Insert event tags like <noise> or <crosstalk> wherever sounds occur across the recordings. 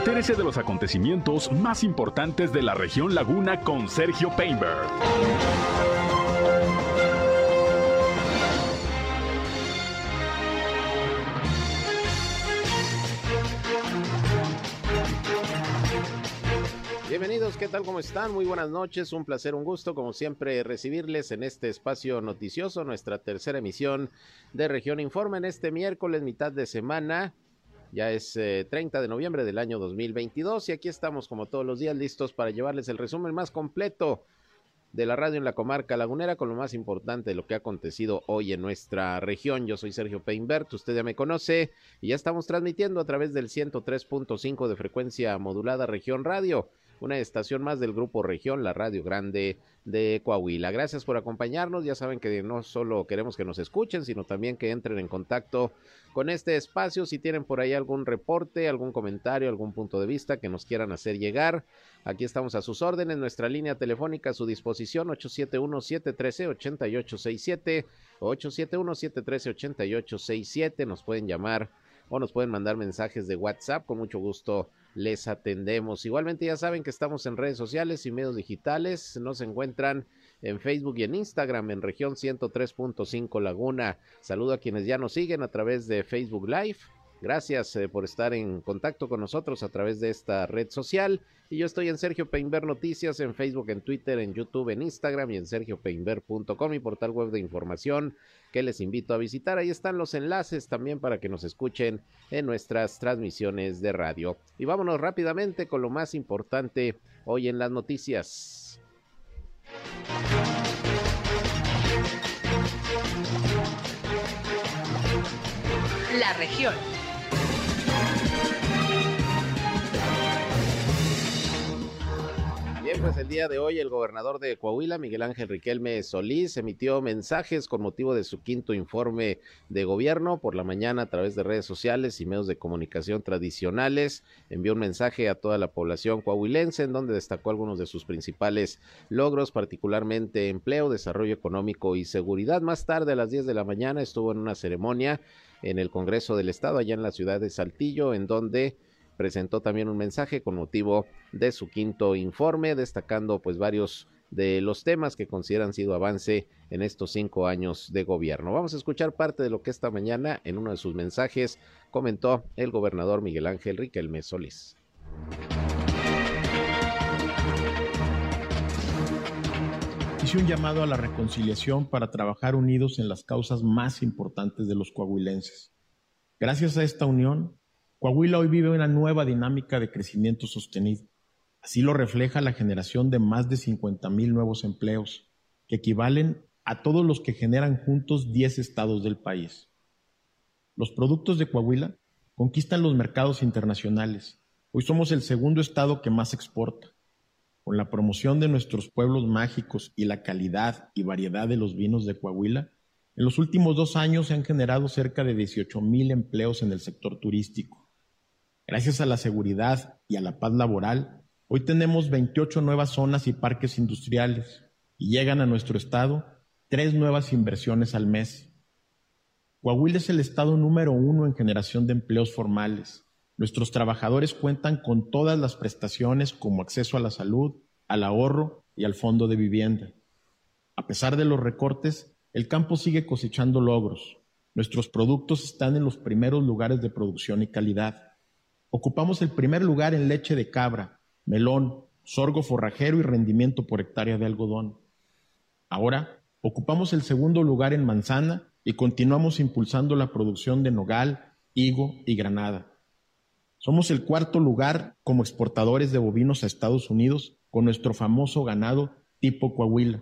Entérese de los acontecimientos más importantes de la región Laguna con Sergio Painberg. Bienvenidos, ¿qué tal? ¿Cómo están? Muy buenas noches, un placer, un gusto, como siempre, recibirles en este espacio noticioso, nuestra tercera emisión de Región Informa en este miércoles, mitad de semana. Ya es 30 eh, de noviembre del año 2022 y aquí estamos como todos los días listos para llevarles el resumen más completo de la radio en la comarca lagunera con lo más importante de lo que ha acontecido hoy en nuestra región. Yo soy Sergio Peinbert, usted ya me conoce y ya estamos transmitiendo a través del 103.5 de frecuencia modulada región radio una estación más del Grupo Región, la Radio Grande de Coahuila. Gracias por acompañarnos. Ya saben que no solo queremos que nos escuchen, sino también que entren en contacto con este espacio. Si tienen por ahí algún reporte, algún comentario, algún punto de vista que nos quieran hacer llegar, aquí estamos a sus órdenes. Nuestra línea telefónica a su disposición, 871-713-8867, 871-713-8867. Nos pueden llamar o nos pueden mandar mensajes de WhatsApp. Con mucho gusto les atendemos. Igualmente ya saben que estamos en redes sociales y medios digitales. Nos encuentran en Facebook y en Instagram en región 103.5 Laguna. Saludo a quienes ya nos siguen a través de Facebook Live Gracias eh, por estar en contacto con nosotros a través de esta red social. Y yo estoy en Sergio Peinber Noticias, en Facebook, en Twitter, en YouTube, en Instagram y en sergiopeinber.com, mi portal web de información que les invito a visitar. Ahí están los enlaces también para que nos escuchen en nuestras transmisiones de radio. Y vámonos rápidamente con lo más importante hoy en las noticias. La región. Pues el día de hoy el gobernador de Coahuila, Miguel Ángel Riquelme Solís, emitió mensajes con motivo de su quinto informe de gobierno por la mañana a través de redes sociales y medios de comunicación tradicionales. Envió un mensaje a toda la población coahuilense en donde destacó algunos de sus principales logros, particularmente empleo, desarrollo económico y seguridad. Más tarde, a las 10 de la mañana, estuvo en una ceremonia en el Congreso del Estado, allá en la ciudad de Saltillo, en donde presentó también un mensaje con motivo de su quinto informe, destacando pues varios de los temas que consideran sido avance en estos cinco años de gobierno. Vamos a escuchar parte de lo que esta mañana en uno de sus mensajes comentó el gobernador Miguel Ángel Riquelme Solís. Hice un llamado a la reconciliación para trabajar unidos en las causas más importantes de los coahuilenses. Gracias a esta unión, Coahuila hoy vive una nueva dinámica de crecimiento sostenido. Así lo refleja la generación de más de 50 mil nuevos empleos, que equivalen a todos los que generan juntos 10 estados del país. Los productos de Coahuila conquistan los mercados internacionales. Hoy somos el segundo estado que más exporta. Con la promoción de nuestros pueblos mágicos y la calidad y variedad de los vinos de Coahuila, en los últimos dos años se han generado cerca de 18 mil empleos en el sector turístico Gracias a la seguridad y a la paz laboral, hoy tenemos 28 nuevas zonas y parques industriales y llegan a nuestro estado tres nuevas inversiones al mes. Coahuila es el estado número uno en generación de empleos formales. Nuestros trabajadores cuentan con todas las prestaciones como acceso a la salud, al ahorro y al fondo de vivienda. A pesar de los recortes, el campo sigue cosechando logros. Nuestros productos están en los primeros lugares de producción y calidad. Ocupamos el primer lugar en leche de cabra, melón, sorgo forrajero y rendimiento por hectárea de algodón. Ahora ocupamos el segundo lugar en manzana y continuamos impulsando la producción de nogal, higo y granada. Somos el cuarto lugar como exportadores de bovinos a Estados Unidos con nuestro famoso ganado tipo Coahuila.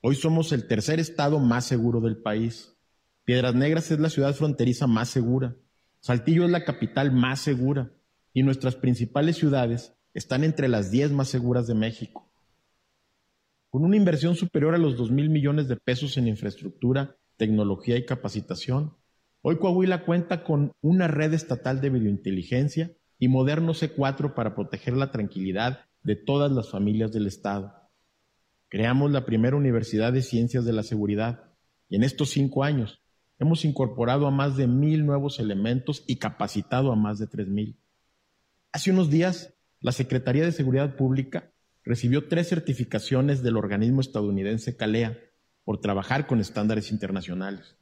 Hoy somos el tercer estado más seguro del país. Piedras Negras es la ciudad fronteriza más segura. Saltillo es la capital más segura y nuestras principales ciudades están entre las 10 más seguras de México. Con una inversión superior a los 2 mil millones de pesos en infraestructura, tecnología y capacitación, hoy Coahuila cuenta con una red estatal de videointeligencia y moderno C4 para proteger la tranquilidad de todas las familias del Estado. Creamos la primera Universidad de Ciencias de la Seguridad y en estos cinco años Hemos incorporado a más de mil nuevos elementos y capacitado a más de tres mil. Hace unos días, la Secretaría de Seguridad Pública recibió tres certificaciones del organismo estadounidense CALEA por trabajar con estándares internacionales.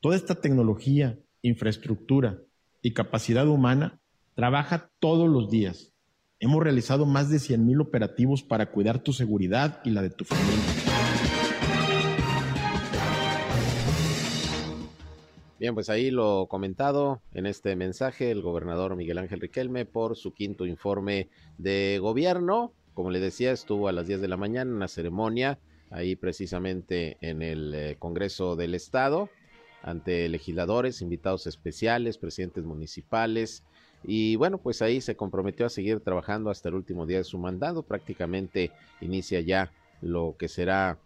Toda esta tecnología, infraestructura y capacidad humana trabaja todos los días. Hemos realizado más de 100.000 operativos para cuidar tu seguridad y la de tu familia. Bien, pues ahí lo comentado en este mensaje el gobernador Miguel Ángel Riquelme por su quinto informe de gobierno. Como le decía, estuvo a las 10 de la mañana en una ceremonia ahí precisamente en el eh, Congreso del Estado ante legisladores, invitados especiales, presidentes municipales y bueno, pues ahí se comprometió a seguir trabajando hasta el último día de su mandato. Prácticamente inicia ya lo que será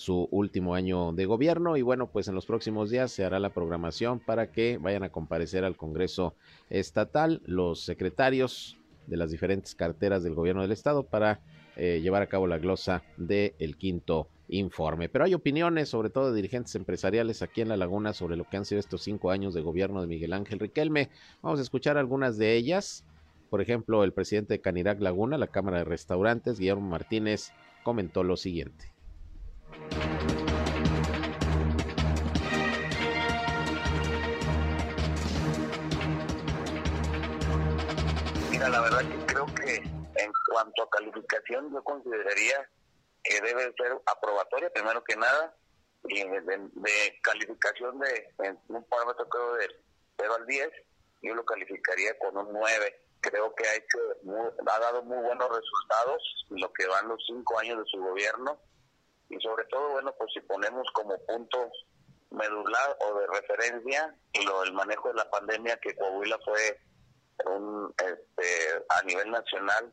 su último año de gobierno y bueno, pues en los próximos días se hará la programación para que vayan a comparecer al Congreso Estatal los secretarios de las diferentes carteras del gobierno del estado para eh, llevar a cabo la glosa del el quinto informe. Pero hay opiniones, sobre todo de dirigentes empresariales aquí en La Laguna, sobre lo que han sido estos cinco años de gobierno de Miguel Ángel Riquelme. Vamos a escuchar algunas de ellas. Por ejemplo, el presidente de Canirac Laguna, la Cámara de Restaurantes, Guillermo Martínez, comentó lo siguiente. Creo que en cuanto a calificación yo consideraría que debe ser aprobatoria primero que nada y de, calificación de un parámetro creo de 0 al 10 yo lo calificaría con un 9 creo que ha hecho ha dado muy buenos resultados en lo que van los cinco años de su gobierno. Y sobre todo, bueno, pues si ponemos como punto medular o de referencia lo del manejo de la pandemia, que Coahuila fue un, este, a nivel nacional,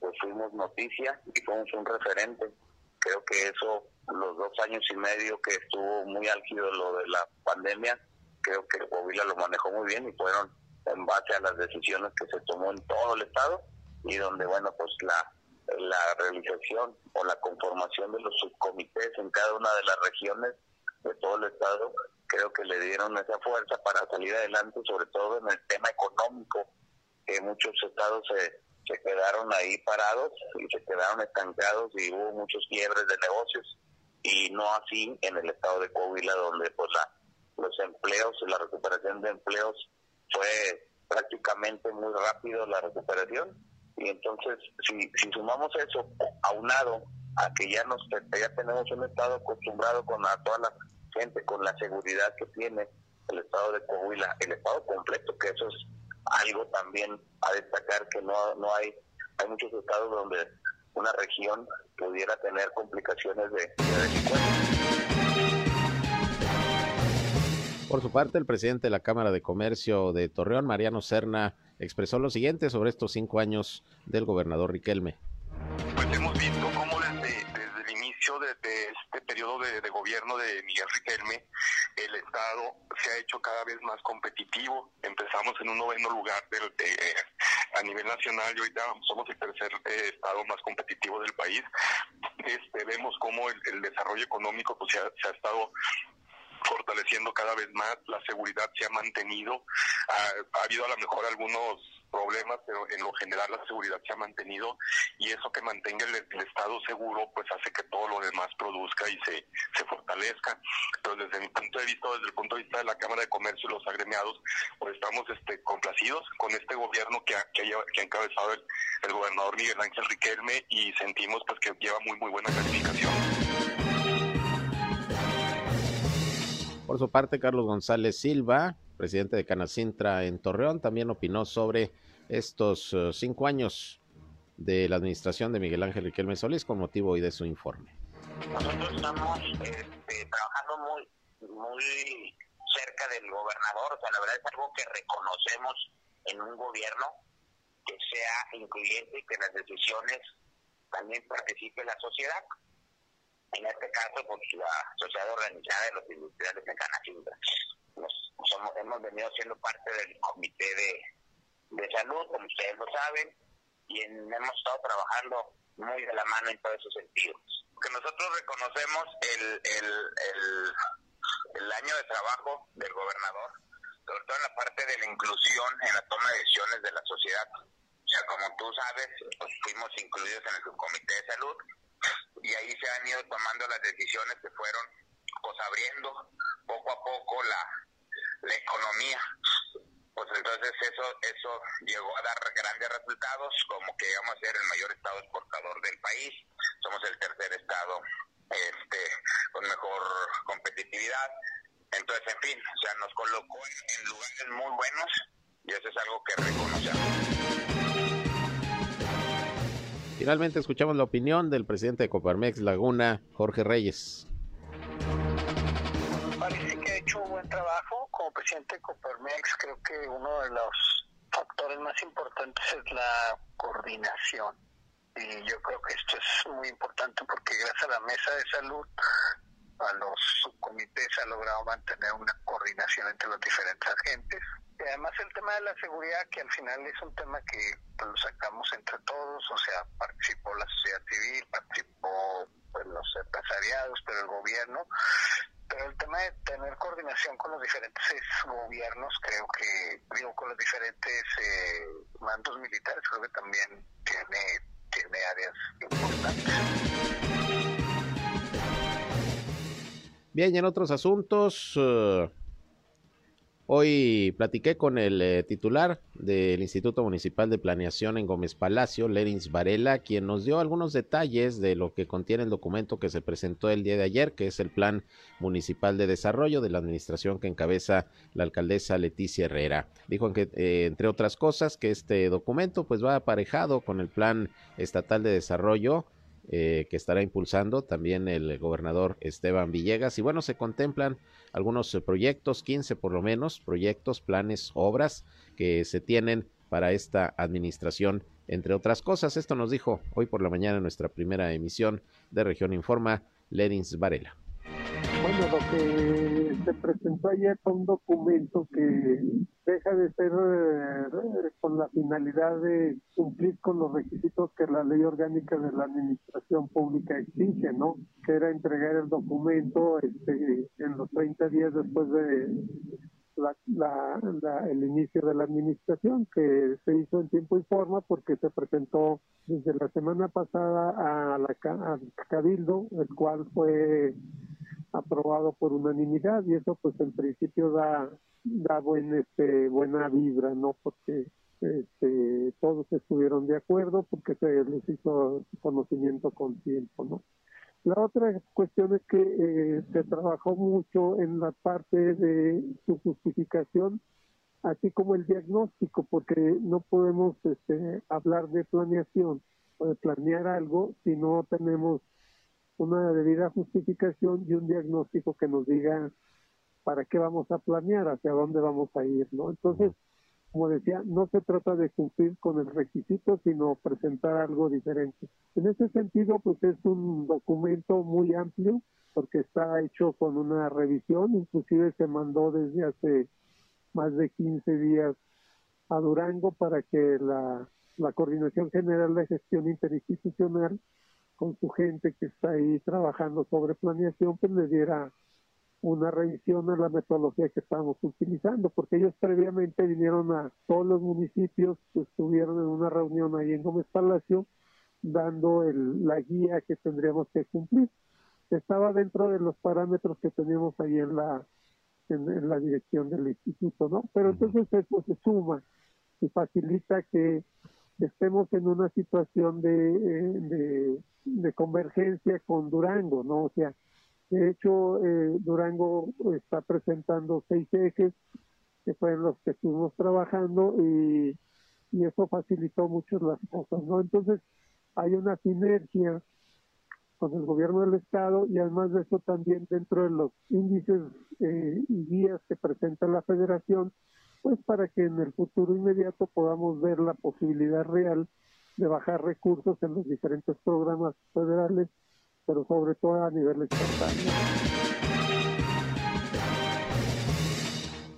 pues fuimos noticia y fuimos un referente. Creo que eso, los dos años y medio que estuvo muy álgido lo de la pandemia, creo que Coahuila lo manejó muy bien y fueron en base a las decisiones que se tomó en todo el estado y donde, bueno, pues la la realización o la conformación de los subcomités en cada una de las regiones de todo el estado, creo que le dieron esa fuerza para salir adelante, sobre todo en el tema económico, que muchos estados se, quedaron ahí parados y se quedaron estancados y hubo muchos quiebres de negocios y no así en el estado de Coahuila donde pues la, los empleos, la recuperación de empleos fue prácticamente muy rápido la recuperación. Y entonces, si, si sumamos eso aunado a que ya nos ya tenemos un estado acostumbrado con a toda la gente, con la seguridad que tiene el estado de Coahuila, el estado completo, que eso es algo también a destacar que no, no hay, hay muchos estados donde una región pudiera tener complicaciones de, de Por su parte, el presidente de la Cámara de Comercio de Torreón, Mariano Serna, expresó lo siguiente sobre estos cinco años del gobernador Riquelme. Periodo de, gobierno de Miguel Riquelme, el Estado se ha hecho cada vez más competitivo. Empezamos en un noveno lugar a nivel nacional y ahorita somos el tercer eh, Estado más competitivo del país. Este, vemos cómo el, desarrollo económico pues, se ha estado fortaleciendo cada vez más, la seguridad se ha mantenido, ha, habido a lo mejor algunos problemas, pero en lo general la seguridad se ha mantenido y eso que mantenga el, Estado seguro pues hace que todo lo demás produzca y se, se fortalezca. Entonces desde mi punto de vista, desde el punto de vista de la Cámara de Comercio y los agremiados, pues estamos este, complacidos con este gobierno que ha, que ha, encabezado el, el gobernador Miguel Ángel Riquelme y sentimos pues que lleva muy muy buena calificación. Por su parte, Carlos González Silva, presidente de Canacintra en Torreón, también opinó sobre estos eh, cinco años de la administración de Miguel Ángel Riquelme Solís con motivo hoy de su informe. Nosotros estamos este, trabajando muy, muy cerca del gobernador, o sea, la verdad es algo que reconocemos en un gobierno que sea incluyente y que las decisiones también participe la sociedad en este caso pues la sociedad organizada de los industriales de Canacintra. somos, hemos venido siendo parte del comité de, de salud, como ustedes lo saben, y hemos estado trabajando muy de la mano en todos esos sentidos. Que nosotros reconocemos el, el, el, el año de trabajo del gobernador, sobre todo en la parte de la inclusión en la toma de decisiones de la sociedad. O sea, como tú sabes, pues fuimos incluidos en el subcomité de salud y ahí se han ido tomando las decisiones que fueron pues abriendo poco a poco la, la economía. Pues entonces eso eso llegó a dar grandes resultados, como que íbamos a ser el mayor estado exportador del país, somos el tercer estado este con mejor competitividad. Entonces, en fin, o sea, nos colocó en lugares muy buenos y eso es algo que reconocemos. Finalmente escuchamos la opinión del presidente de Coparmex Laguna, Jorge Reyes. Parece que ha hecho un buen trabajo como presidente de Coparmex. Creo que uno de los factores más importantes es la coordinación. Y yo creo que esto es muy importante porque gracias a la mesa de salud, a los subcomités ha logrado mantener una coordinación entre los diferentes agentes y además el tema de la seguridad, que al final es un tema que pues, lo sacamos entre todos, o sea, participó la sociedad civil, participó pues, los empresariados, pero el gobierno. Pero el tema de tener coordinación con los diferentes gobiernos, creo que, digo, con los diferentes eh, mandos militares, creo que también tiene, tiene áreas importantes. Bien, y en otros asuntos, uh, Hoy platiqué con el eh, titular del Instituto Municipal de Planeación en Gómez Palacio, Lerins Varela, quien nos dio algunos detalles de lo que contiene el documento que se presentó el día de ayer, que es el Plan Municipal de Desarrollo de la Administración que encabeza la alcaldesa Leticia Herrera. Dijo que, eh, entre otras cosas, que este documento pues va aparejado con el Plan Estatal de Desarrollo eh, que estará impulsando también el gobernador Esteban Villegas. Y bueno, se contemplan algunos eh, proyectos, 15 por lo menos, proyectos, planes, obras que se tienen para esta administración, entre otras cosas. Esto nos dijo hoy por la mañana en nuestra primera emisión de Región Informa, Lerins Varela. Bueno, lo que se presentó ayer un documento que deja de ser eh, con la finalidad de cumplir con los requisitos que la ley orgánica de la administración pública exige, ¿no? Que era entregar el documento este, en los 30 días después de el inicio de la administración, que se hizo en tiempo y forma porque se presentó desde la semana pasada a la Cabildo, el cual fue aprobado por unanimidad y eso pues en principio da da buen este buena vibra no porque este, todos estuvieron de acuerdo porque se les hizo conocimiento con tiempo no la otra cuestión es que eh, se trabajó mucho en la parte de su justificación así como el diagnóstico porque no podemos este, hablar de planeación o de planear algo si no tenemos una debida justificación y un diagnóstico que nos diga para qué vamos a planear, hacia dónde vamos a ir, ¿no? Entonces, como decía, no se trata de cumplir con el requisito, sino presentar algo diferente. En ese sentido, pues es un documento muy amplio, porque está hecho con una revisión, inclusive se mandó desde hace más de 15 días a Durango para que la, la Coordinación General de Gestión Interinstitucional con su gente que está ahí trabajando sobre planeación, pues le diera una revisión a la metodología que estamos utilizando, porque ellos previamente vinieron a todos los municipios, pues estuvieron en una reunión ahí en Gómez Palacio, dando el, la guía que tendríamos que cumplir. Estaba dentro de los parámetros que teníamos ahí en la en, la dirección del instituto, ¿no? Pero entonces eso se suma y facilita que estemos en una situación de, eh, de, convergencia con Durango, ¿no? O sea, de hecho, eh, Durango está presentando seis ejes que fueron los que estuvimos trabajando y, y eso facilitó mucho las cosas, ¿no? Entonces, hay una sinergia con el gobierno del estado y además de eso también dentro de los índices eh, y guías que presenta la federación pues para que en el futuro inmediato podamos ver la posibilidad real de bajar recursos en los diferentes programas federales, pero sobre todo a nivel estatal.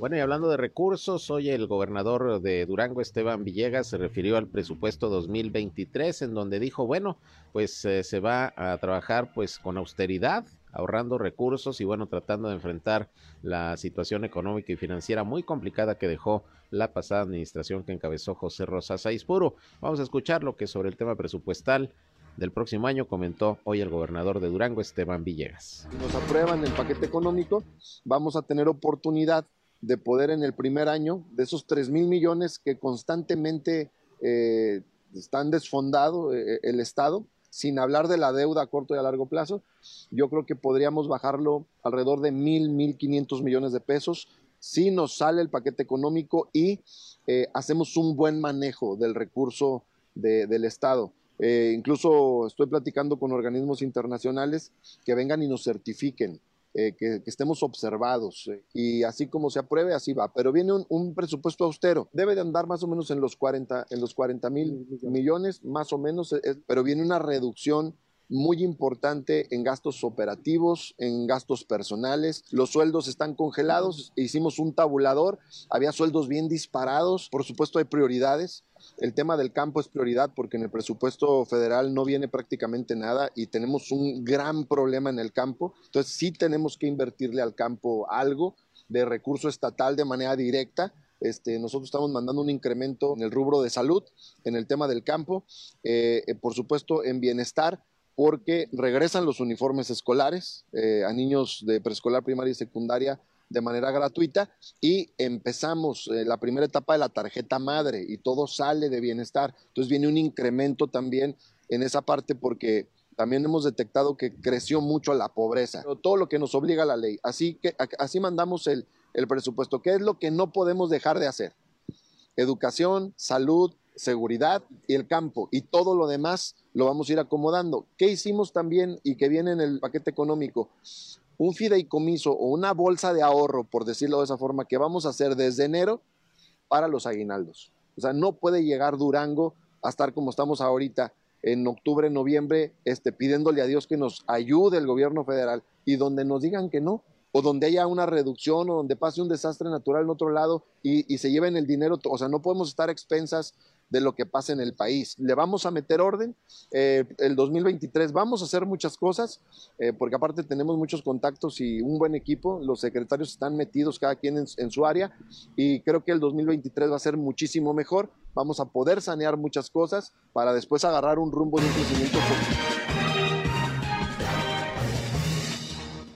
Bueno, y hablando de recursos, hoy el gobernador de Durango, Esteban Villegas, se refirió al presupuesto 2023, en donde dijo, bueno, pues eh, se va a trabajar pues con austeridad, ahorrando recursos y bueno, tratando de enfrentar la situación económica y financiera muy complicada que dejó la pasada administración que encabezó José Rosa Puro. Vamos a escuchar lo que sobre el tema presupuestal del próximo año comentó hoy el gobernador de Durango, Esteban Villegas. Nos aprueban el paquete económico, vamos a tener oportunidad de poder en el primer año, de esos 3 mil millones que constantemente eh, están desfondados eh, el Estado, sin hablar de la deuda a corto y a largo plazo, yo creo que podríamos bajarlo alrededor de mil, mil quinientos millones de pesos si nos sale el paquete económico y eh, hacemos un buen manejo del recurso del Estado. Eh, incluso estoy platicando con organismos internacionales que vengan y nos certifiquen, eh, que, estemos observados. Eh, y así como se apruebe, así va. Pero viene un, presupuesto austero. Debe de andar más o menos en los 40 en los 40 mil millones, más o menos, pero viene una reducción muy importante en gastos operativos, en gastos personales. Los sueldos están congelados. Hicimos un tabulador. Había sueldos bien disparados. Por supuesto, hay prioridades. El tema del campo es prioridad porque en el presupuesto federal no viene prácticamente nada y tenemos un gran problema en el campo. Entonces sí tenemos que invertirle al campo algo de recurso estatal de manera directa. Este, nosotros estamos mandando un incremento en el rubro de salud, en el tema del campo, eh, por supuesto en bienestar, porque regresan los uniformes escolares eh, a niños de preescolar, primaria y secundaria de manera gratuita y empezamos eh, la primera etapa de la tarjeta madre y todo sale de bienestar. Entonces viene un incremento también en esa parte porque también hemos detectado que creció mucho la pobreza, todo lo que nos obliga la ley. Así que así mandamos el, el presupuesto. ¿Qué es lo que no podemos dejar de hacer? Educación, salud, seguridad y el campo y todo lo demás lo vamos a ir acomodando. ¿Qué hicimos también y que viene en el paquete económico? Un fideicomiso o una bolsa de ahorro, por decirlo de esa forma, que vamos a hacer desde enero para los aguinaldos. O sea, no puede llegar Durango a estar como estamos ahorita en octubre, noviembre, este, pidiéndole a Dios que nos ayude el gobierno federal y donde nos digan que no, o donde haya una reducción o donde pase un desastre natural en otro lado y, y se lleven el dinero, o sea, no podemos estar expensas de lo que pasa en el país. Le vamos a meter orden. Eh, el 2023 vamos a hacer muchas cosas, eh, porque aparte tenemos muchos contactos y un buen equipo. Los secretarios están metidos cada quien en, su área y creo que el 2023 va a ser muchísimo mejor. Vamos a poder sanear muchas cosas para después agarrar un rumbo de un crecimiento.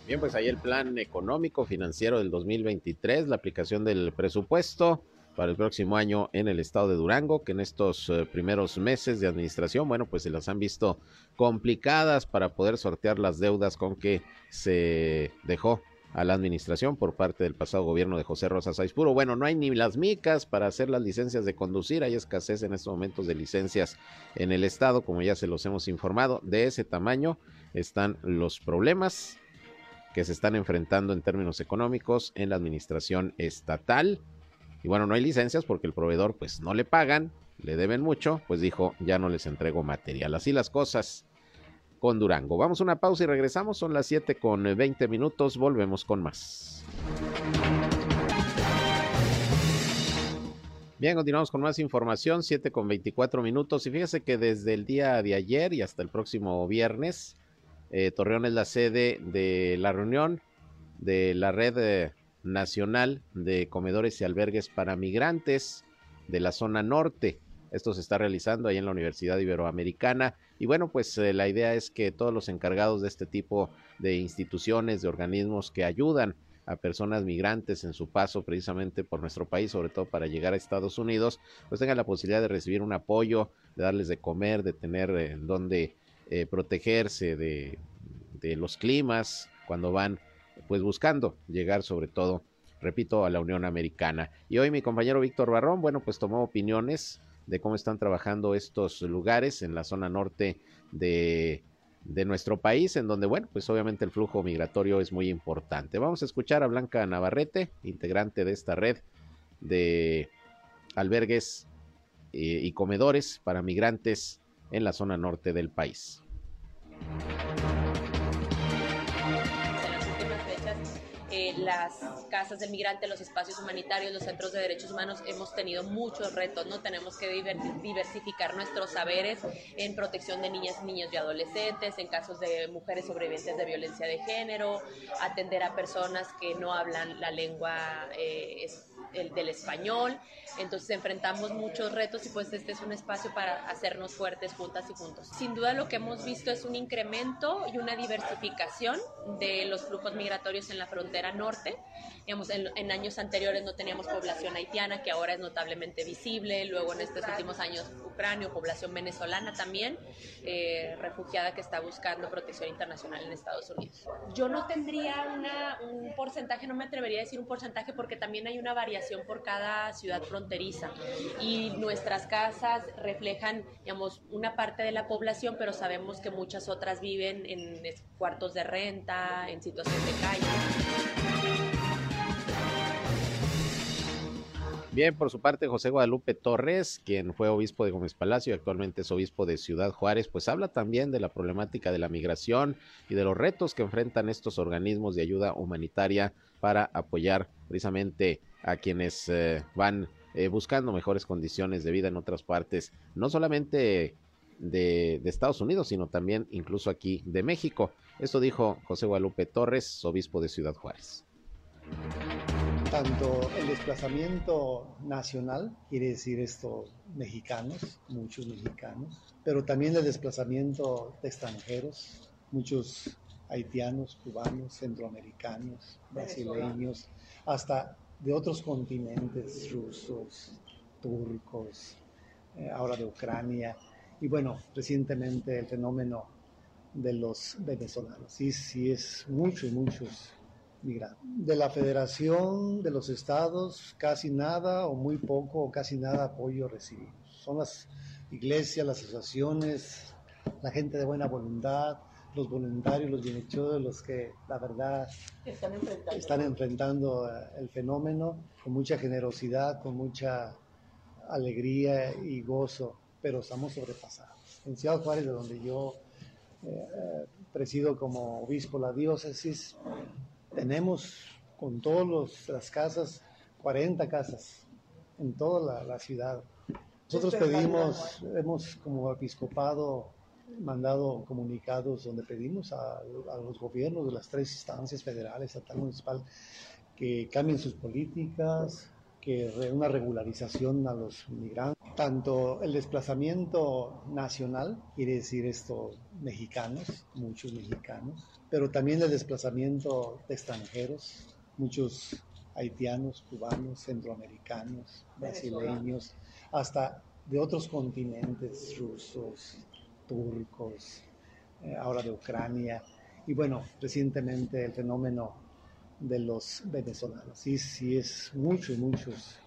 Bien, pues ahí el plan económico financiero del 2023, la aplicación del presupuesto para el próximo año en el estado de Durango, que en estos eh, primeros meses de administración, bueno, pues se las han visto complicadas para poder sortear las deudas con que se dejó a la administración por parte del pasado gobierno de José Rosa Puro. Bueno, no hay ni las micas para hacer las licencias de conducir, hay escasez en estos momentos de licencias en el estado, como ya se los hemos informado, de ese tamaño están los problemas que se están enfrentando en términos económicos en la administración estatal. Y bueno, no hay licencias porque el proveedor pues no le pagan, le deben mucho, pues dijo, ya no les entrego material. Así las cosas con Durango. Vamos a una pausa y regresamos, son las 7 con 20 minutos, volvemos con más. Bien, continuamos con más información, 7 con 24 minutos. Y fíjese que desde el día de ayer y hasta el próximo viernes, eh, Torreón es la sede de la reunión de la red eh, Nacional de Comedores y Albergues para Migrantes de la zona norte. Esto se está realizando ahí en la Universidad Iberoamericana. Y bueno, pues eh, la idea es que todos los encargados de este tipo de instituciones, de organismos que ayudan a personas migrantes en su paso precisamente por nuestro país, sobre todo para llegar a Estados Unidos, pues tengan la posibilidad de recibir un apoyo, de darles de comer, de tener en eh, donde eh, protegerse de, de los climas cuando van pues buscando llegar sobre todo, repito, a la Unión Americana. Y hoy mi compañero Víctor Barrón, bueno, pues tomó opiniones de cómo están trabajando estos lugares en la zona norte de, de nuestro país, en donde, bueno, pues obviamente el flujo migratorio es muy importante. Vamos a escuchar a Blanca Navarrete, integrante de esta red de albergues eh, y comedores para migrantes en la zona norte del país. Las casas del migrante, los espacios humanitarios, los centros de derechos humanos, hemos tenido muchos retos, ¿no? Tenemos que diversificar nuestros saberes en protección de niñas, niños y adolescentes, en casos de mujeres sobrevivientes de violencia de género, atender a personas que no hablan la lengua eh, el, del español. Entonces enfrentamos muchos retos y pues este es un espacio para hacernos fuertes juntas y juntos. Sin duda lo que hemos visto es un incremento y una diversificación de los flujos migratorios en la frontera norte. Digamos, en, años anteriores no teníamos población haitiana, que ahora es notablemente visible. Luego en estos últimos años Ucrania, población venezolana también, eh, refugiada que está buscando protección internacional en Estados Unidos. Yo no tendría una, un porcentaje, no me atrevería a decir un porcentaje porque también hay una variación por cada ciudad fronteriza y nuestras casas reflejan, digamos, una parte de la población, pero sabemos que muchas otras viven en cuartos de renta, en situación de calle. Bien, por su parte, José Guadalupe Torres, quien fue obispo de Gómez Palacio y actualmente es obispo de Ciudad Juárez, pues habla también de la problemática de la migración y de los retos que enfrentan estos organismos de ayuda humanitaria para apoyar precisamente a quienes eh, van eh, buscando mejores condiciones de vida en otras partes, no solamente de, de, Estados Unidos, sino también incluso aquí de México. Esto dijo José Guadalupe Torres, obispo de Ciudad Juárez tanto el desplazamiento nacional, quiere decir estos mexicanos, muchos mexicanos, pero también el desplazamiento de extranjeros, muchos haitianos, cubanos, centroamericanos, brasileños, hasta de otros continentes, rusos, turcos, eh, ahora de Ucrania, y bueno, recientemente el fenómeno de los venezolanos. Sí, sí, es muchos, muchos de la federación, de los estados, casi nada o muy poco o casi nada apoyo recibimos. Son las iglesias, las asociaciones, la gente de buena voluntad, los voluntarios, los bienhechores, los que la verdad están enfrentando, eh, el fenómeno con mucha generosidad, con mucha alegría y gozo, pero estamos sobrepasados. En Ciudad Juárez, de donde yo eh, eh, presido como obispo la diócesis, tenemos con todas las casas, 40 casas en toda la, ciudad. Nosotros pedimos, hemos como episcopado mandado comunicados donde pedimos a, los gobiernos de las tres instancias federales, estatal, municipal, que cambien sus políticas, que una regularización a los migrantes. Tanto el desplazamiento nacional, quiere decir esto, mexicanos, muchos mexicanos, pero también el desplazamiento de extranjeros, muchos haitianos, cubanos, centroamericanos, brasileños, hasta de otros continentes, rusos, turcos, eh, ahora de Ucrania, y bueno, recientemente el fenómeno de los venezolanos. Sí, sí, es muchos, muchos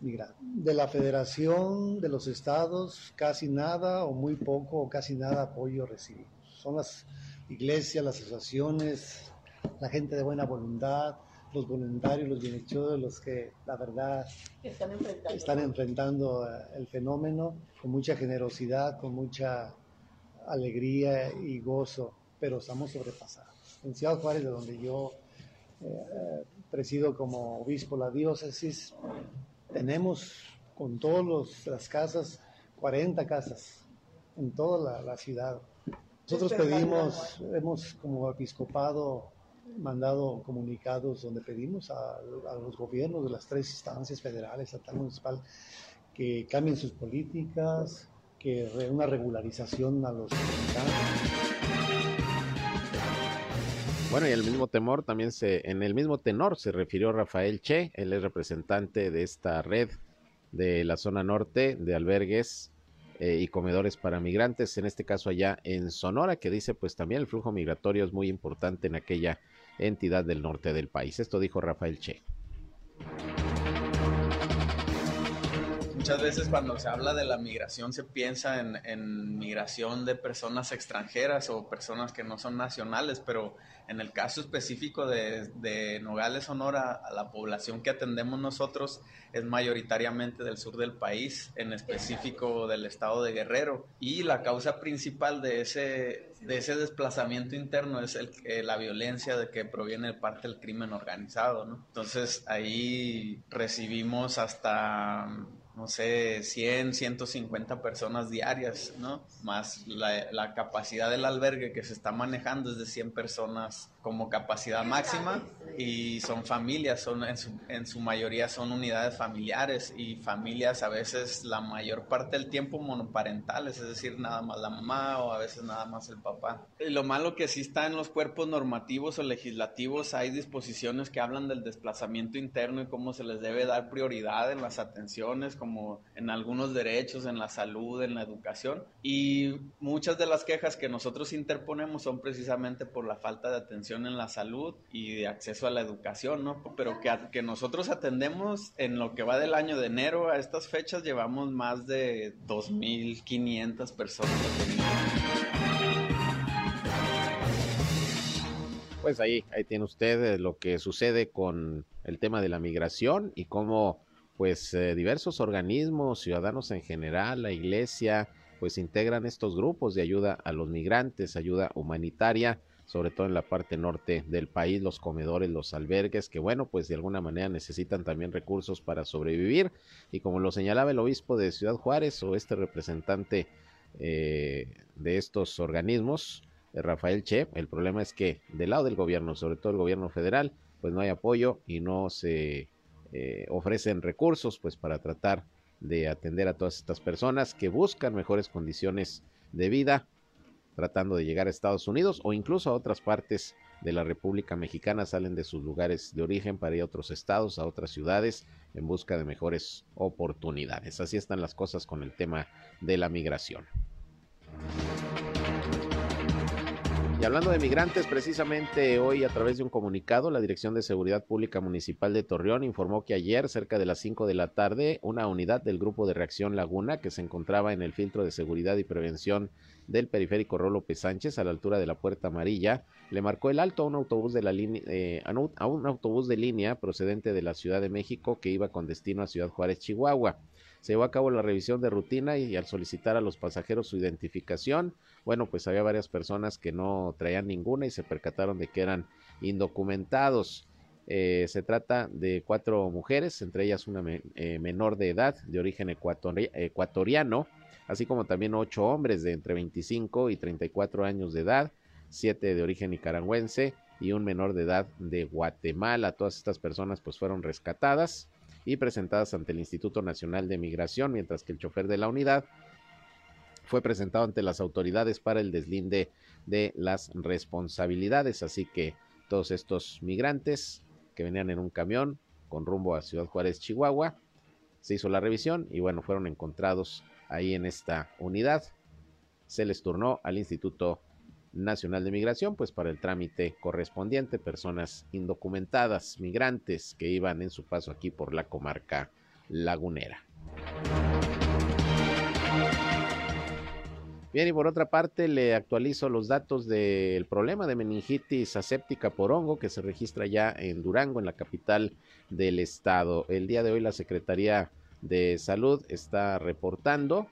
migrantes. De la federación, de los estados, casi nada o muy poco o casi nada apoyo recibimos. Son las iglesias, las asociaciones, la gente de buena voluntad, los voluntarios, los bienhechores, los que la verdad están enfrentando, eh, el fenómeno con mucha generosidad, con mucha alegría y gozo, pero estamos sobrepasados. En Ciudad Juárez, de donde yo eh, presido como obispo la diócesis, tenemos con todas las casas, 40 casas en toda la ciudad. Nosotros pedimos, hemos como episcopado mandado comunicados donde pedimos a, los gobiernos de las tres instancias federales, estatal, municipal, que cambien sus políticas, que una regularización a los Bueno, y el mismo temor también se, en el mismo tenor se refirió Rafael Che, él es representante de esta red de la zona norte de albergues eh, y comedores para migrantes, en este caso allá en Sonora, que dice pues también el flujo migratorio es muy importante en aquella entidad del norte del país. Esto dijo Rafael Che. Muchas veces cuando se habla de la migración se piensa en, migración de personas extranjeras o personas que no son nacionales, pero en el caso específico de, Nogales, Sonora, la población que atendemos nosotros es mayoritariamente del sur del país, en específico del estado de Guerrero. Y la causa principal de ese, de ese desplazamiento interno es el, eh, la violencia de que proviene parte del crimen organizado. Entonces ahí recibimos hasta no sé, 100, 150 personas diarias, ¿no? Más la, la, capacidad del albergue que se está manejando es de 100 personas como capacidad máxima y son familias, son en su, en su, mayoría son unidades familiares y familias a veces la mayor parte del tiempo monoparentales, es decir, nada más la mamá o a veces nada más el papá. Y lo malo que sí está en los cuerpos normativos o legislativos hay disposiciones que hablan del desplazamiento interno y cómo se les debe dar prioridad en las atenciones, como en algunos derechos, en la salud, en la educación y muchas de las quejas que nosotros interponemos son precisamente por la falta de atención en la salud y de acceso a la educación, ¿no? Pero que, que nosotros atendemos en lo que va del año de enero a estas fechas, llevamos más de 2.500 personas. Pues ahí, ahí tiene usted eh, lo que sucede con el tema de la migración y cómo pues eh, diversos organismos, ciudadanos en general, la iglesia, pues integran estos grupos de ayuda a los migrantes, ayuda humanitaria sobre todo en la parte norte del país, los comedores, los albergues, que bueno, pues de alguna manera necesitan también recursos para sobrevivir. Y como lo señalaba el obispo de Ciudad Juárez o este representante eh, de estos organismos, eh, Rafael Che, el problema es que del lado del gobierno, sobre todo el gobierno federal, pues no hay apoyo y no se eh, ofrecen recursos pues para tratar de atender a todas estas personas que buscan mejores condiciones de vida tratando de llegar a Estados Unidos o incluso a otras partes de la República Mexicana, salen de sus lugares de origen para ir a otros estados, a otras ciudades, en busca de mejores oportunidades. Así están las cosas con el tema de la migración. Y hablando de migrantes, precisamente hoy a través de un comunicado, la Dirección de Seguridad Pública Municipal de Torreón informó que ayer, cerca de las 5 de la tarde, una unidad del Grupo de Reacción Laguna, que se encontraba en el filtro de seguridad y prevención del periférico Rolo Sánchez, a la altura de la Puerta Amarilla, le marcó el alto a un autobús de la eh, a un autobús de línea procedente de la Ciudad de México que iba con destino a Ciudad Juárez, Chihuahua. Se llevó a cabo la revisión de rutina y al solicitar a los pasajeros su identificación, bueno, pues había varias personas que no traían ninguna y se percataron de que eran indocumentados. Eh, se trata de cuatro mujeres, entre ellas una eh, menor de edad de origen ecuatoriano, así como también ocho hombres de entre 25 y 34 años de edad, siete de origen nicaragüense y un menor de edad de Guatemala. Todas estas personas pues fueron rescatadas y presentadas ante el Instituto Nacional de Migración, mientras que el chofer de la unidad fue presentado ante las autoridades para el deslinde de las responsabilidades. Así que todos estos migrantes que venían en un camión con rumbo a Ciudad Juárez, Chihuahua, se hizo la revisión y bueno, fueron encontrados ahí en esta unidad. Se les turnó al Instituto Nacional de Migración, pues para el trámite correspondiente, personas indocumentadas, migrantes que iban en su paso aquí por la comarca lagunera. Bien, y por otra parte le actualizo los datos del problema de meningitis aséptica por hongo que se registra ya en Durango, en la capital del estado. El día de hoy la Secretaría de Salud está reportando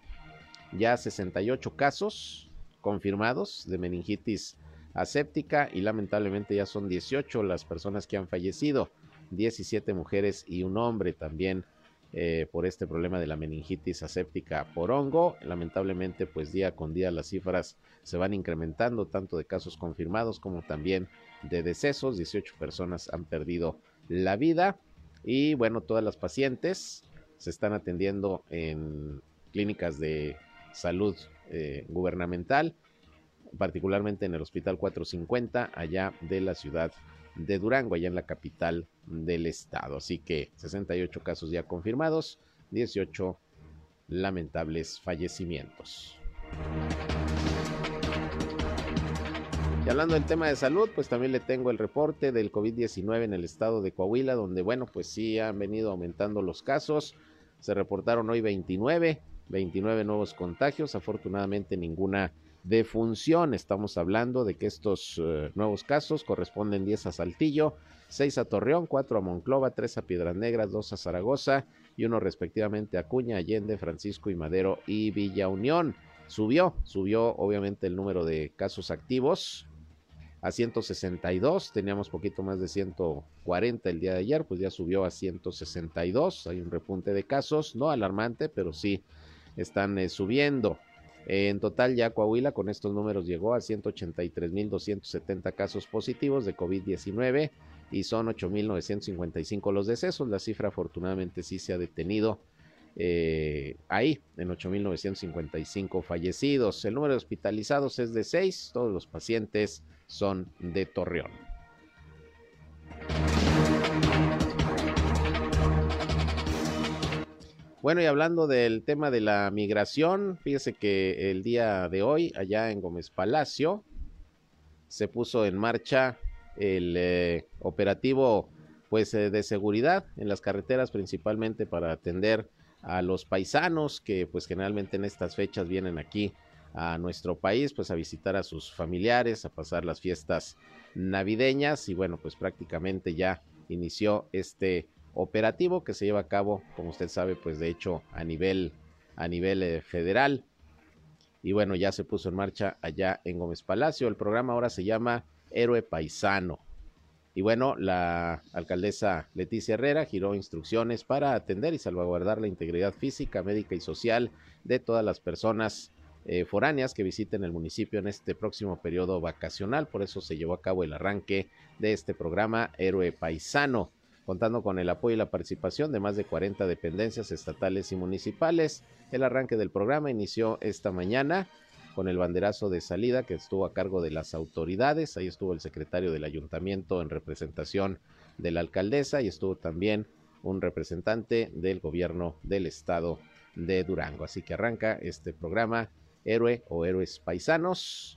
ya 68 casos confirmados de meningitis aséptica y lamentablemente ya son 18 las personas que han fallecido, 17 mujeres y un hombre también eh, por este problema de la meningitis aséptica por hongo. Lamentablemente, pues día con día las cifras se van incrementando, tanto de casos confirmados como también de decesos. 18 personas han perdido la vida y bueno, todas las pacientes se están atendiendo en clínicas de salud eh, gubernamental, particularmente en el Hospital 450, allá de la ciudad de Durango, allá en la capital del estado. Así que 68 casos ya confirmados, 18 lamentables fallecimientos. Y hablando del tema de salud, pues también le tengo el reporte del COVID-19 en el estado de Coahuila, donde, bueno, pues sí han venido aumentando los casos. Se reportaron hoy 29, 29 nuevos contagios, afortunadamente ninguna defunción. Estamos hablando de que estos eh, nuevos casos corresponden 10 a Saltillo, 6 a Torreón, 4 a Monclova, 3 a Piedras Negras, 2 a Zaragoza y uno respectivamente a Cuña, Allende, Francisco y Madero y Villa Unión. Subió, subió obviamente el número de casos activos a 162, teníamos poquito más de 140 el día de ayer, pues ya subió a 162, hay un repunte de casos, no alarmante, pero sí están eh, subiendo. En total ya Coahuila con estos números llegó a 183.270 casos positivos de COVID-19 y son 8.955 los decesos. La cifra afortunadamente sí se ha detenido eh, ahí, en 8.955 fallecidos. El número de hospitalizados es de 6, todos los pacientes son de Torreón. Bueno, y hablando del tema de la migración, fíjese que el día de hoy, allá en Gómez Palacio, se puso en marcha el eh, operativo pues eh, de seguridad en las carreteras principalmente para atender a los paisanos que pues generalmente en estas fechas vienen aquí a nuestro país pues a visitar a sus familiares, a pasar las fiestas navideñas. Y bueno pues prácticamente ya inició este operativo que se lleva a cabo, como usted sabe, pues de hecho a nivel, a nivel eh, federal. Y bueno, ya se puso en marcha allá en Gómez Palacio. El programa ahora se llama Héroe Paisano. Y bueno, la alcaldesa Leticia Herrera giró instrucciones para atender y salvaguardar la integridad física, médica y social de todas las personas eh, foráneas que visiten el municipio en este próximo periodo vacacional. Por eso se llevó a cabo el arranque de este programa Héroe Paisano contando con el apoyo y la participación de más de 40 dependencias estatales y municipales. El arranque del programa inició esta mañana con el banderazo de salida que estuvo a cargo de las autoridades. Ahí estuvo el secretario del ayuntamiento en representación de la alcaldesa y estuvo también un representante del gobierno del estado de Durango. Así que arranca este programa Héroe o Héroes Paisanos,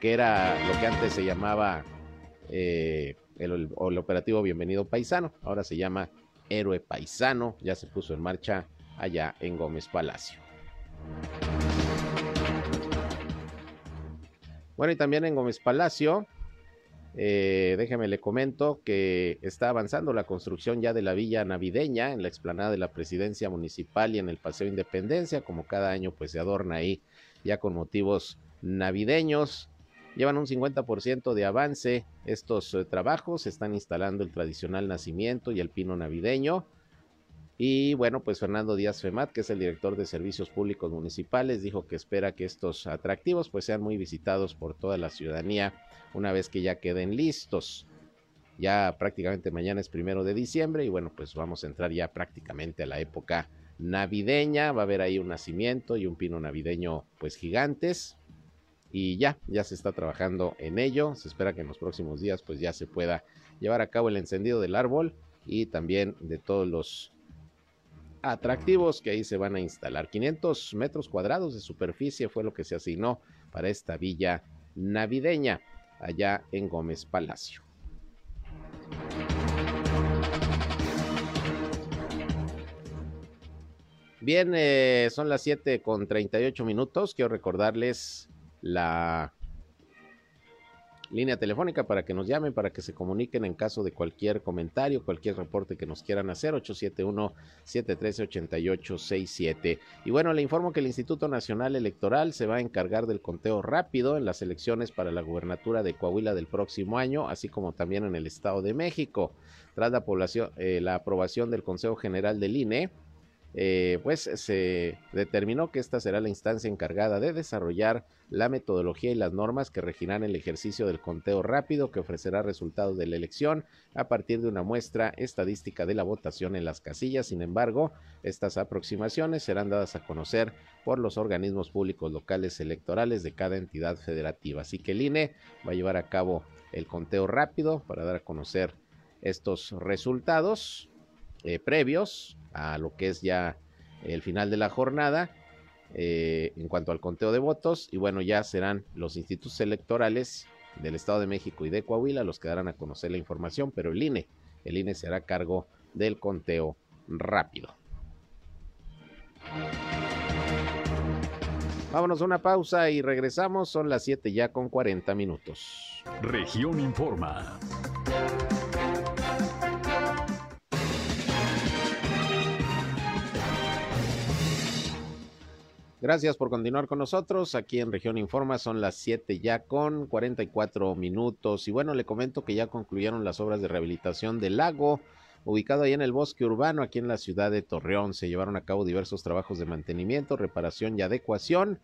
que era lo que antes se llamaba eh, el, operativo Bienvenido Paisano, ahora se llama Héroe Paisano, ya se puso en marcha allá en Gómez Palacio. Bueno, y también en Gómez Palacio, eh, déjeme le comento que está avanzando la construcción ya de la villa navideña en la explanada de la presidencia municipal y en el Paseo Independencia, como cada año pues se adorna ahí ya con motivos navideños. Llevan un 50% de avance estos eh, trabajos, están instalando el tradicional nacimiento y el pino navideño. Y bueno, pues Fernando Díaz Femat, que es el director de Servicios Públicos Municipales, dijo que espera que estos atractivos pues sean muy visitados por toda la ciudadanía una vez que ya queden listos. Ya prácticamente mañana es primero de diciembre y bueno, pues vamos a entrar ya prácticamente a la época navideña. Va a haber ahí un nacimiento y un pino navideño pues gigantes y ya, ya se está trabajando en ello. Se espera que en los próximos días pues ya se pueda llevar a cabo el encendido del árbol y también de todos los atractivos que ahí se van a instalar. 500 metros cuadrados de superficie fue lo que se asignó para esta villa navideña allá en Gómez Palacio. Bien, eh, son las 7 con 38 minutos. Quiero recordarles la línea telefónica para que nos llamen, para que se comuniquen en caso de cualquier comentario, cualquier reporte que nos quieran hacer, 871-713-8867. Y bueno, le informo que el Instituto Nacional Electoral se va a encargar del conteo rápido en las elecciones para la gubernatura de Coahuila del próximo año, así como también en el Estado de México. Tras la, población, eh, la aprobación del Consejo General del INE, eh, pues se determinó que esta será la instancia encargada de desarrollar la metodología y las normas que regirán el ejercicio del conteo rápido que ofrecerá resultados de la elección a partir de una muestra estadística de la votación en las casillas. Sin embargo, estas aproximaciones serán dadas a conocer por los organismos públicos locales electorales de cada entidad federativa. Así que el INE va a llevar a cabo el conteo rápido para dar a conocer estos resultados eh, previos a lo que es ya el final de la jornada eh, en cuanto al conteo de votos y bueno ya serán los institutos electorales del Estado de México y de Coahuila los que darán a conocer la información pero el INE el INE se hará cargo del conteo rápido Vámonos a una pausa y regresamos. Son las 7 ya con 40 minutos. Región Informa. Gracias por continuar con nosotros. Aquí en Región Informa son las 7 ya con 44 minutos. Y bueno, le comento que ya concluyeron las obras de rehabilitación del lago ubicado ahí en el bosque urbano, aquí en la ciudad de Torreón. Se llevaron a cabo diversos trabajos de mantenimiento, reparación y adecuación.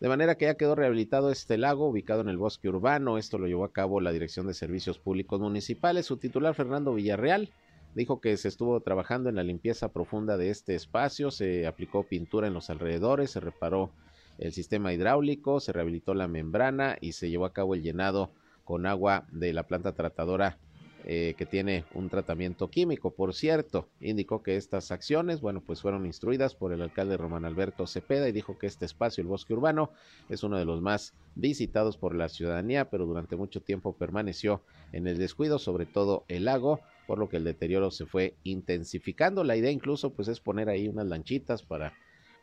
De manera que ya quedó rehabilitado este lago ubicado en el bosque urbano. Esto lo llevó a cabo la Dirección de Servicios Públicos Municipales. Su titular, Fernando Villarreal, dijo que se estuvo trabajando en la limpieza profunda de este espacio. Se aplicó pintura en los alrededores, se reparó el sistema hidráulico, se rehabilitó la membrana y se llevó a cabo el llenado con agua de la planta tratadora eh, que tiene un tratamiento químico. Por cierto, indicó que estas acciones, bueno, pues fueron instruidas por el alcalde Román Alberto Cepeda y dijo que este espacio, el bosque urbano, es uno de los más visitados por la ciudadanía, pero durante mucho tiempo permaneció en el descuido, sobre todo el lago, por lo que el deterioro se fue intensificando. La idea incluso pues es poner ahí unas lanchitas para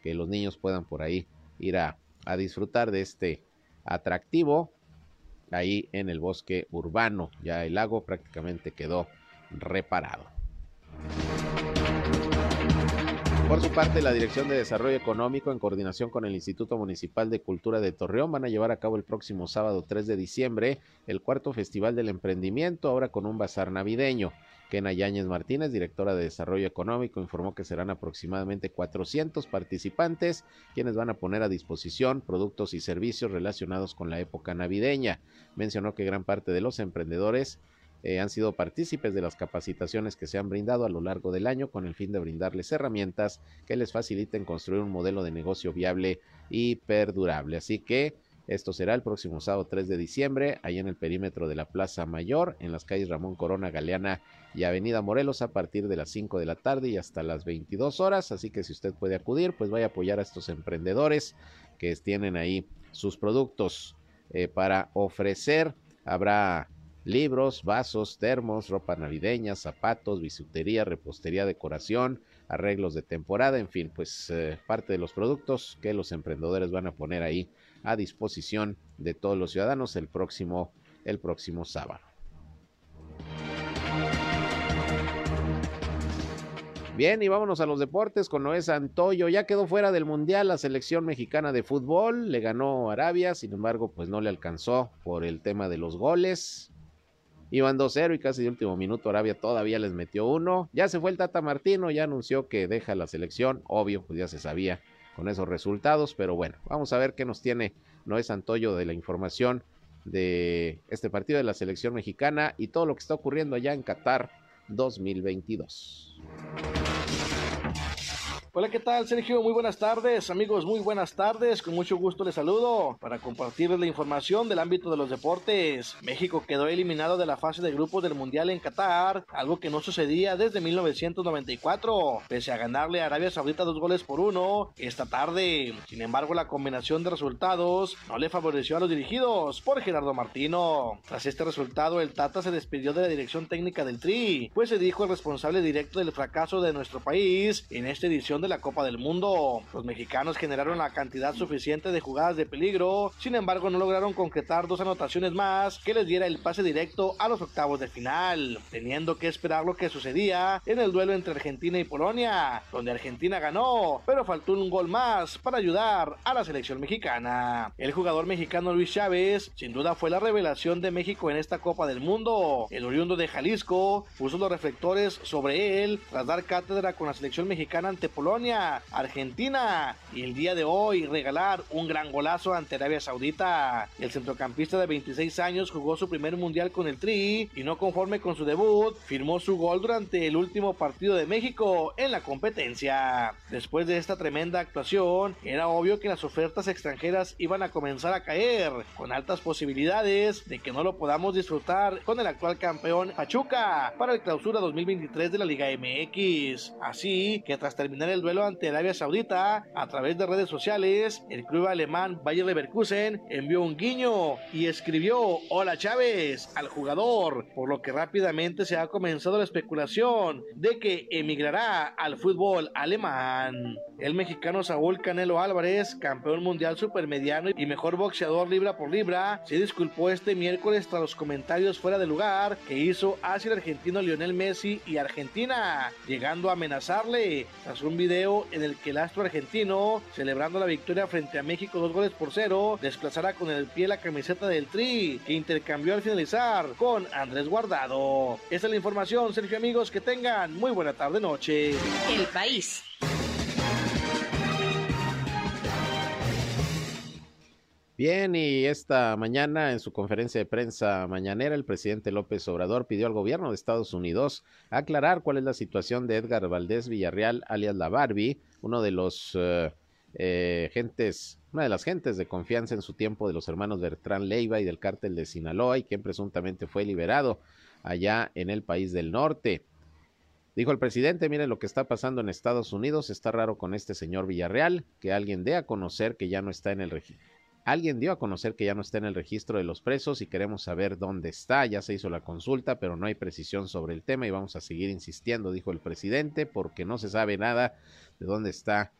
que los niños puedan por ahí ir a, a disfrutar de este atractivo ahí en el bosque urbano. Ya el lago prácticamente quedó reparado. Por su parte, la Dirección de Desarrollo Económico, en coordinación con el Instituto Municipal de Cultura de Torreón, van a llevar a cabo el próximo sábado 3 de diciembre el cuarto Festival del Emprendimiento, ahora con un bazar navideño. Kena Yáñez Martínez, directora de Desarrollo Económico, informó que serán aproximadamente 400 participantes quienes van a poner a disposición productos y servicios relacionados con la época navideña. Mencionó que gran parte de los emprendedores eh, han sido partícipes de las capacitaciones que se han brindado a lo largo del año con el fin de brindarles herramientas que les faciliten construir un modelo de negocio viable y perdurable. Así que esto será el próximo sábado 3 de diciembre, ahí en el perímetro de la Plaza Mayor, en las calles Ramón Corona Galeana y Avenida Morelos, a partir de las 5 de la tarde y hasta las 22 horas. Así que si usted puede acudir, pues vaya a apoyar a estos emprendedores que tienen ahí sus productos eh, para ofrecer. Habrá libros, vasos, termos, ropa navideña, zapatos, bisutería, repostería, decoración, arreglos de temporada, en fin, pues eh, parte de los productos que los emprendedores van a poner ahí a disposición de todos los ciudadanos el próximo, el próximo sábado. Bien, y vámonos a los deportes con Noé Santoyo. Ya quedó fuera del Mundial la selección mexicana de fútbol. Le ganó Arabia, sin embargo, pues no le alcanzó por el tema de los goles. Iban 2-0 y casi de último minuto Arabia todavía les metió uno. Ya se fue el Tata Martino, ya anunció que deja la selección. Obvio, pues ya se sabía con esos resultados. Pero bueno, vamos a ver qué nos tiene Noé Santoyo de la información de este partido de la selección mexicana y todo lo que está ocurriendo allá en Qatar 2022. Hola, ¿qué tal, Sergio? Muy buenas tardes, amigos, muy buenas tardes. Con mucho gusto les saludo para compartirles la información del ámbito de los deportes. México quedó eliminado de la fase de grupos del Mundial en Qatar, algo que no sucedía desde 1994, pese a ganarle a Arabia Saudita dos goles por uno esta tarde. Sin embargo, la combinación de resultados no le favoreció a los dirigidos por Gerardo Martino. Tras este resultado, el Tata se despidió de la dirección técnica del Tri, pues se dijo el responsable directo del fracaso de nuestro país en esta edición de la Copa del Mundo. Los mexicanos generaron la cantidad suficiente de jugadas de peligro, sin embargo no lograron concretar dos anotaciones más que les diera el pase directo a los octavos de final, teniendo que esperar lo que sucedía en el duelo entre Argentina y Polonia, donde Argentina ganó, pero faltó un gol más para ayudar a la selección mexicana. El jugador mexicano Luis Chávez sin duda fue la revelación de México en esta Copa del Mundo. El oriundo de Jalisco puso los reflectores sobre él tras dar cátedra con la selección mexicana ante Polonia Argentina y el día de hoy regalar un gran golazo ante Arabia Saudita. El centrocampista de 26 años jugó su primer mundial con el Tri y no conforme con su debut, firmó su gol durante el último partido de México en la competencia. Después de esta tremenda actuación, era obvio que las ofertas extranjeras iban a comenzar a caer, con altas posibilidades de que no lo podamos disfrutar con el actual campeón Pachuca para el clausura 2023 de la Liga MX. Así que tras terminar el duelo ante Arabia Saudita a través de redes sociales, el club alemán Bayer Leverkusen envió un guiño y escribió Hola Chávez al jugador, por lo que rápidamente se ha comenzado la especulación de que emigrará al fútbol alemán. El mexicano Saúl Canelo Álvarez, campeón mundial supermediano y mejor boxeador libra por libra, se disculpó este miércoles tras los comentarios fuera de lugar que hizo hacia el argentino Lionel Messi y Argentina, llegando a amenazarle tras un video en el que el astro argentino, celebrando la victoria frente a México dos goles por cero, desplazará con el pie la camiseta del Tri, que intercambió al finalizar con Andrés Guardado. Esta es la información, Sergio amigos, que tengan muy buena tarde noche. El país. Bien, y esta mañana en su conferencia de prensa mañanera, el presidente López Obrador pidió al gobierno de Estados Unidos aclarar cuál es la situación de Edgar Valdés Villarreal, alias la Barbie, uno de los eh, eh, gentes, una de las gentes de confianza en su tiempo de los hermanos Bertrán Leiva y del cártel de Sinaloa, y quien presuntamente fue liberado allá en el país del norte. Dijo el presidente, miren lo que está pasando en Estados Unidos, está raro con este señor Villarreal, que alguien dé a conocer que ya no está en el registro Alguien dio a conocer que ya no está en el registro de los presos y queremos saber dónde está. Ya se hizo la consulta, pero no hay precisión sobre el tema y vamos a seguir insistiendo, dijo el presidente, porque no se sabe nada de dónde está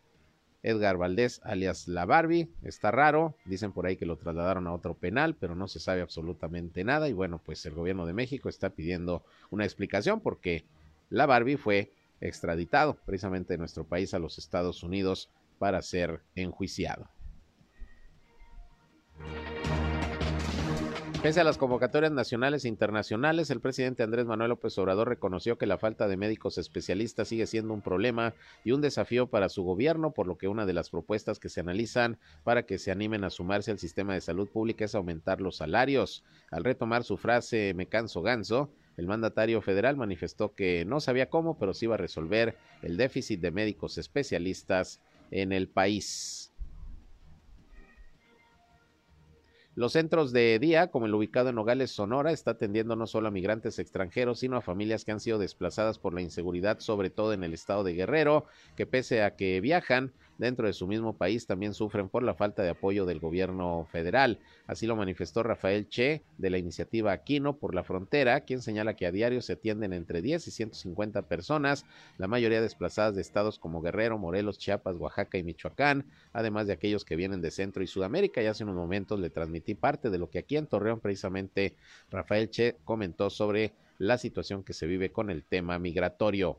Edgar Valdés, alias La Barbie. Está raro, dicen por ahí que lo trasladaron a otro penal, pero no se sabe absolutamente nada. Y bueno, pues el gobierno de México está pidiendo una explicación porque La Barbie fue extraditado precisamente de nuestro país a los Estados Unidos para ser enjuiciado. Pese a las convocatorias nacionales e internacionales, el presidente Andrés Manuel López Obrador reconoció que la falta de médicos especialistas sigue siendo un problema y un desafío para su gobierno, por lo que una de las propuestas que se analizan para que se animen a sumarse al sistema de salud pública es aumentar los salarios. Al retomar su frase me canso ganso, el mandatario federal manifestó que no sabía cómo, pero sí iba a resolver el déficit de médicos especialistas en el país. Los centros de día, como el ubicado en Nogales, Sonora, está atendiendo no solo a migrantes extranjeros, sino a familias que han sido desplazadas por la inseguridad, sobre todo en el estado de Guerrero, que pese a que viajan, dentro de su mismo país también sufren por la falta de apoyo del gobierno federal. Así lo manifestó Rafael Che de la iniciativa Aquino por la frontera, quien señala que a diario se atienden entre 10 y 150 personas, la mayoría desplazadas de estados como Guerrero, Morelos, Chiapas, Oaxaca y Michoacán, además de aquellos que vienen de Centro y Sudamérica. Y hace unos momentos le transmití parte de lo que aquí en Torreón precisamente Rafael Che comentó sobre la situación que se vive con el tema migratorio.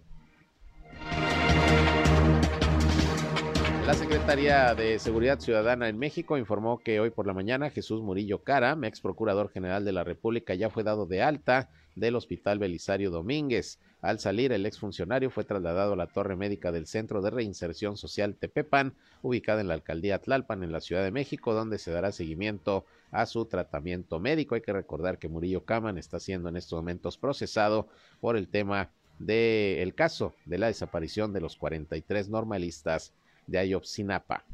La Secretaría de Seguridad Ciudadana en México informó que hoy por la mañana Jesús Murillo Cara, ex procurador general de la República, ya fue dado de alta del Hospital Belisario Domínguez. Al salir, el exfuncionario fue trasladado a la torre médica del Centro de Reinserción Social Tepepan, ubicada en la alcaldía Tlalpan, en la Ciudad de México, donde se dará seguimiento a su tratamiento médico. Hay que recordar que Murillo Caman está siendo en estos momentos procesado por el tema del caso de la desaparición de los 43 normalistas de Ayotzinapa.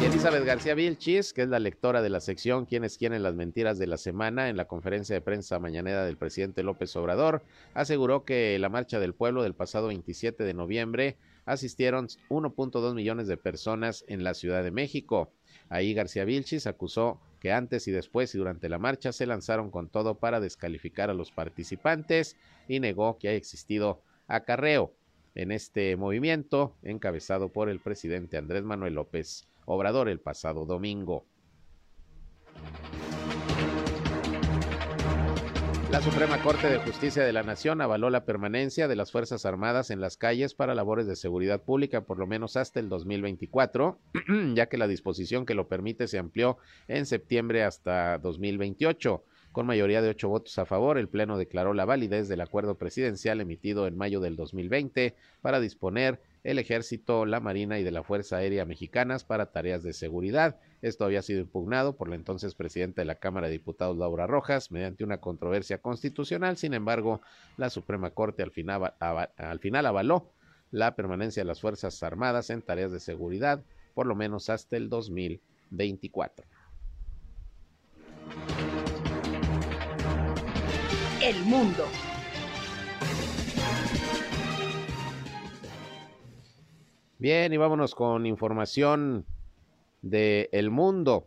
Y Elizabeth García Vilchis, que es la lectora de la sección Quiénes quieren las mentiras de la semana en la conferencia de prensa mañanera del presidente López Obrador, aseguró que la marcha del pueblo del pasado 27 de noviembre asistieron 1.2 millones de personas en la Ciudad de México. Ahí García Vilchis acusó que antes y después y durante la marcha se lanzaron con todo para descalificar a los participantes y negó que haya existido acarreo en este movimiento encabezado por el presidente Andrés Manuel López Obrador el pasado domingo. La Suprema Corte de Justicia de la Nación avaló la permanencia de las Fuerzas Armadas en las calles para labores de seguridad pública por lo menos hasta el 2024, <clears throat> ya que la disposición que lo permite se amplió en septiembre hasta 2028. Con mayoría de ocho votos a favor, el Pleno declaró la validez del acuerdo presidencial emitido en mayo del 2020 para disponer el Ejército, la Marina y de la Fuerza Aérea Mexicanas para tareas de seguridad. Esto había sido impugnado por la entonces presidenta de la Cámara de Diputados, Laura Rojas, mediante una controversia constitucional. Sin embargo, la Suprema Corte al final, al final avaló la permanencia de las Fuerzas Armadas en tareas de seguridad, por lo menos hasta el 2024 el mundo. Bien, y vámonos con información de El Mundo.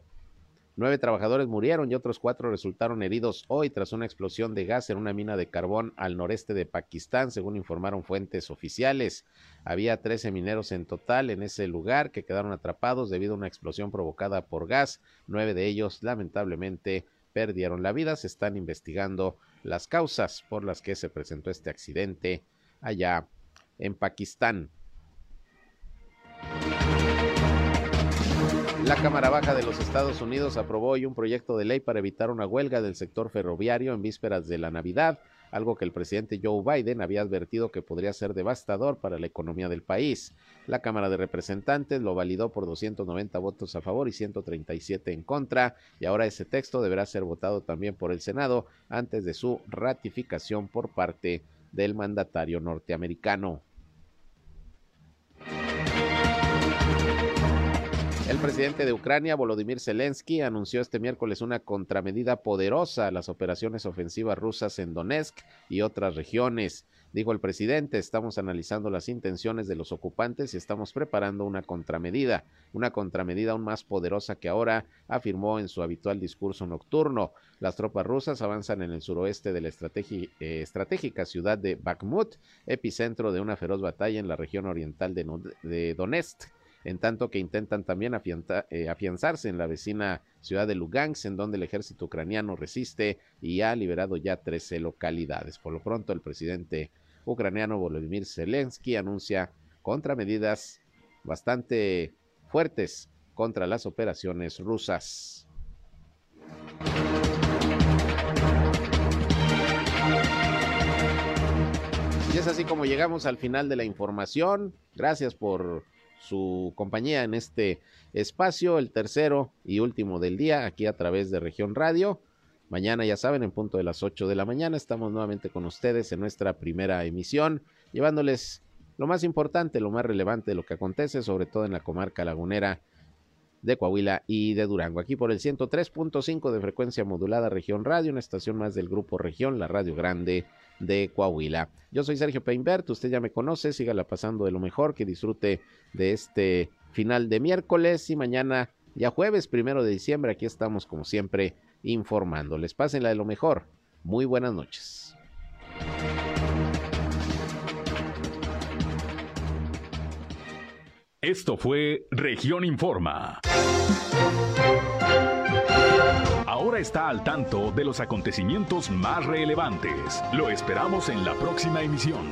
Nueve trabajadores murieron y otros cuatro resultaron heridos hoy tras una explosión de gas en una mina de carbón al noreste de Pakistán, según informaron fuentes oficiales. Había 13 mineros en total en ese lugar que quedaron atrapados debido a una explosión provocada por gas. Nueve de ellos lamentablemente perdieron la vida. Se están investigando las causas por las que se presentó este accidente allá en Pakistán. La Cámara Baja de los Estados Unidos aprobó hoy un proyecto de ley para evitar una huelga del sector ferroviario en vísperas de la Navidad, algo que el presidente Joe Biden había advertido que podría ser devastador para la economía del país. La Cámara de Representantes lo validó por 290 votos a favor y 137 en contra, y ahora ese texto deberá ser votado también por el Senado antes de su ratificación por parte del mandatario norteamericano. El presidente de Ucrania, Volodymyr Zelensky, anunció este miércoles una contramedida poderosa a las operaciones ofensivas rusas en Donetsk y otras regiones. Dijo el presidente, estamos analizando las intenciones de los ocupantes y estamos preparando una contramedida, una contramedida aún más poderosa que ahora, afirmó en su habitual discurso nocturno. Las tropas rusas avanzan en el suroeste de la eh, estratégica ciudad de Bakhmut, epicentro de una feroz batalla en la región oriental de, de Donetsk en tanto que intentan también eh, afianzarse en la vecina ciudad de Lugansk, en donde el ejército ucraniano resiste y ha liberado ya 13 localidades. Por lo pronto, el presidente ucraniano Volodymyr Zelensky anuncia contramedidas bastante fuertes contra las operaciones rusas. Y es así como llegamos al final de la información. Gracias por su compañía en este espacio, el tercero y último del día, aquí a través de Región Radio. Mañana, ya saben, en punto de las 8 de la mañana, estamos nuevamente con ustedes en nuestra primera emisión, llevándoles lo más importante, lo más relevante de lo que acontece, sobre todo en la comarca lagunera de Coahuila y de Durango. Aquí por el 103.5 de frecuencia modulada Región Radio, una estación más del grupo Región, la Radio Grande de Coahuila. Yo soy Sergio Peinbert, usted ya me conoce, sígala pasando de lo mejor, que disfrute de este final de miércoles y mañana, ya jueves primero de diciembre, aquí estamos como siempre informándoles. Pásenla de lo mejor. Muy buenas noches. Esto fue Región Informa. Ahora está al tanto de los acontecimientos más relevantes. Lo esperamos en la próxima emisión.